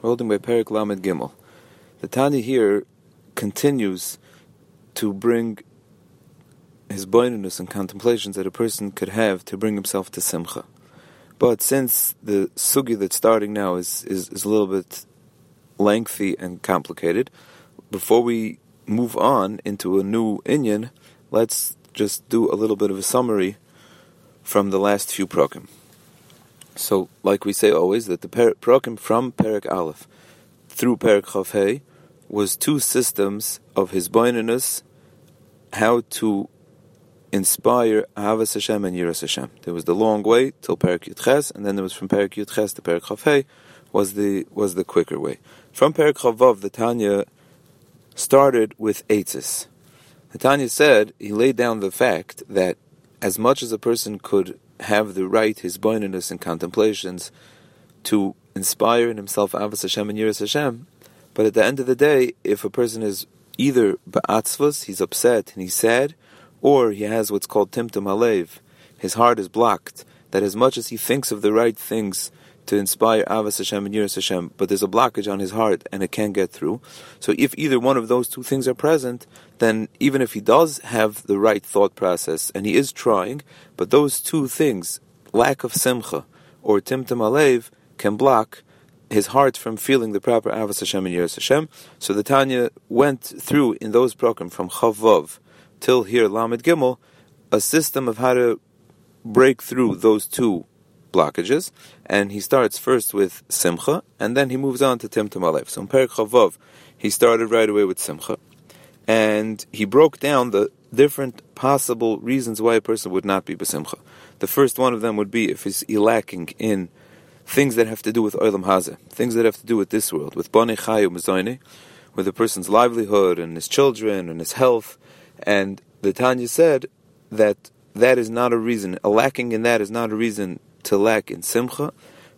We're holding by Perik Lamed Gimel. The Tanya here continues to bring his blindness and contemplations that a person could have to bring himself to Simcha. But since the sugi that's starting now is, is, is a little bit lengthy and complicated, before we move on into a new inyan, let's just do a little bit of a summary from the last few prokim. So, like we say always, that the per- prokim from Perik Aleph through Perik Chav was two systems of his boinanus, how to inspire Ahavas Hashem and Yiras Hashem. There was the long way till Perik Yudches, and then there was from Perik Yudches to Perik Chav was the was the quicker way. From Perik Chavav, the Tanya started with Eitzis. The Tanya said he laid down the fact that as much as a person could have the right, his boinanus and contemplations, to inspire in himself Avas Hashem and Yiras Hashem, but at the end of the day, if a person is either ba'atzvus, he's upset and he's sad, or he has what's called timtum alev, his heart is blocked, that as much as he thinks of the right things to inspire Avas Hashem and Yiras Hashem, but there's a blockage on his heart and it can't get through. So if either one of those two things are present, then even if he does have the right thought process and he is trying, but those two things, lack of simcha or timtum alev, can block his heart from feeling the proper Avas Hashem and Yiras Hashem. So the Tanya went through in those programs from Chavav till here Lamed Gimel, a system of how to break through those two blockages, and he starts first with Simcha, and then he moves on to Timtum Alev. So in Perik Chavav, he started right away with Simcha, and he broke down the different possible reasons why a person would not be Besimcha. The first one of them would be if he's lacking in things that have to do with Olam Hazeh, things that have to do with this world, with Bane Chayu Mazoine, with a person's livelihood and his children and his health. And the Tanya said that that is not a reason, a lacking in that is not a reason to lack in simcha,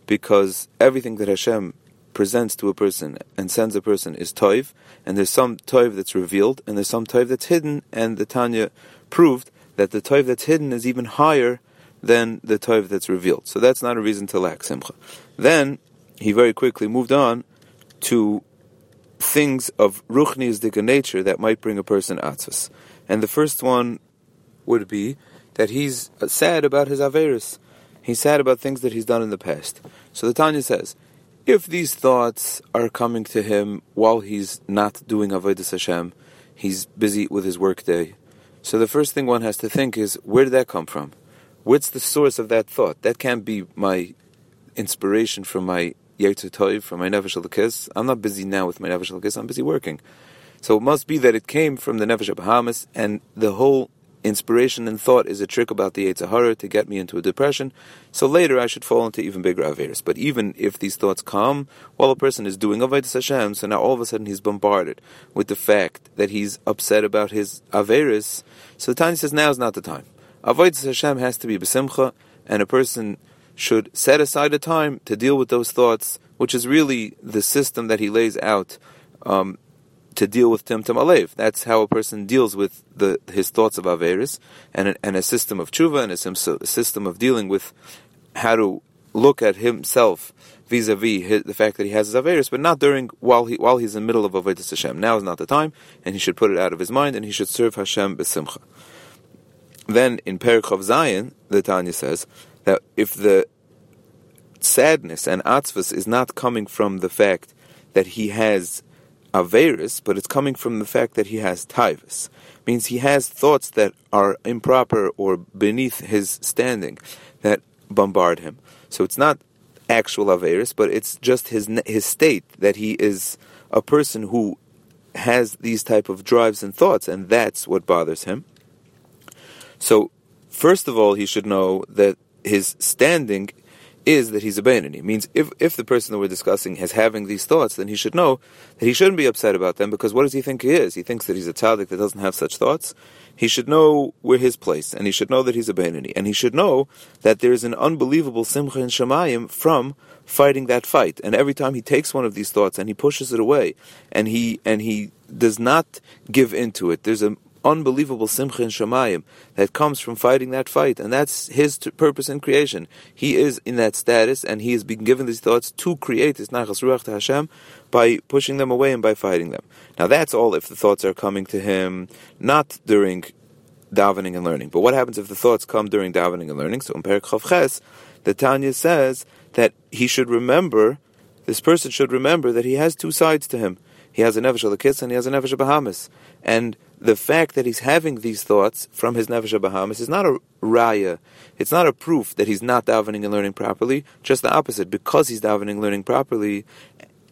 because everything that Hashem presents to a person and sends a person is toiv, and there's some toiv that's revealed, and there's some toiv that's hidden, and the Tanya proved that the toiv that's hidden is even higher than the toiv that's revealed. So that's not a reason to lack simcha. Then he very quickly moved on to things of ruchniisdika nature that might bring a person atzvus. And the first one would be that he's sad about his averis. He's sad about things that he's done in the past. So the Tanya says, if these thoughts are coming to him while he's not doing Avodah Hashem, he's busy with his workday. So the first thing one has to think is, where did that come from? What's the source of that thought? That can't be my inspiration from my Yetzer Toiv, from my Nefesh Elokis. I'm not busy now with my Nefesh Elokis, I'm busy working. So it must be that it came from the Nefesh Bahamas, and the whole inspiration and thought is a trick about the Yetzer Hara to get me into a depression. So later I should fall into even bigger Averis. But even if these thoughts come while a person is doing Avodah Hashem, so now all of a sudden he's bombarded with the fact that he's upset about his Averis. So the Tanya says now is not the time. Avodah Hashem has to be besimcha, and a person should set aside a time to deal with those thoughts, which is really the system that he lays out um, to deal with Timtum Alev. That's how a person deals with the, his thoughts of Averis, and, a, and a system of tshuva, and a, system of dealing with how to look at himself vis-a-vis the fact that he has his Averis, but not during while he while he's in the middle of Avodah Hashem. Now is not the time, and he should put it out of his mind, and he should serve Hashem besimcha. Then in Perik Chaf Zayin, the Tanya says that if the sadness and atzvus is not coming from the fact that he has Averis, but it's coming from the fact that he has Taivus. Means he has thoughts that are improper or beneath his standing that bombard him. So it's not actual Averis, but it's just his his state that he is a person who has these type of drives and thoughts, and that's what bothers him. So, first of all, he should know that his standing is that he's a Bainani. Means if, if the person that we're discussing is having these thoughts, then he should know that he shouldn't be upset about them because what does he think he is? He thinks that he's a tzaddik that doesn't have such thoughts. He should know where his place, and he should know that he's a Bainani. And he should know that there is an unbelievable simcha in Shemayim from fighting that fight. And every time he takes one of these thoughts and he pushes it away, and he and he does not give into it, there's a unbelievable simcha in Shemayim that comes from fighting that fight, and that's his t- purpose in creation. He is in that status, and he is being given these thoughts to create his nachas ruach to Hashem by pushing them away and by fighting them. Now that's all if the thoughts are coming to him not during davening and learning. But what happens if the thoughts come during davening and learning? So in Perik Chav the Tanya says that he should remember, this person should remember that he has two sides to him. He has a nefesh Elokis and he has a nefesh bahamas. And the fact that he's having these thoughts from his nefesh bahamas is not a raya. It's not a proof that he's not davening and learning properly. Just the opposite. Because he's davening and learning properly,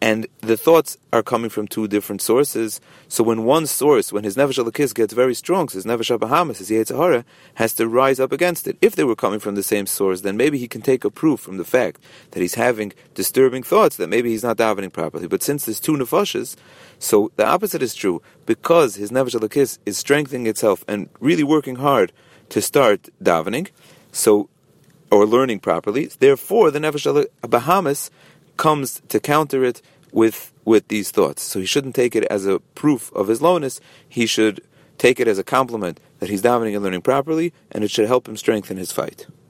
and the thoughts are coming from two different sources. So when one source, when his Nefesh Elokis gets very strong, his Nefesh Bahamas, his Yetzer Hara, has to rise up against it. If they were coming from the same source, then maybe he can take a proof from the fact that he's having disturbing thoughts, that maybe he's not davening properly. But since there's two Nefashas, so the opposite is true. Because his Nefesh Elokis is strengthening itself and really working hard to start davening, so or learning properly, therefore the Nefesh Bahamas comes to counter it with with these thoughts. So he shouldn't take it as a proof of his lowness. He should take it as a compliment that he's davening and learning properly, and it should help him strengthen his fight.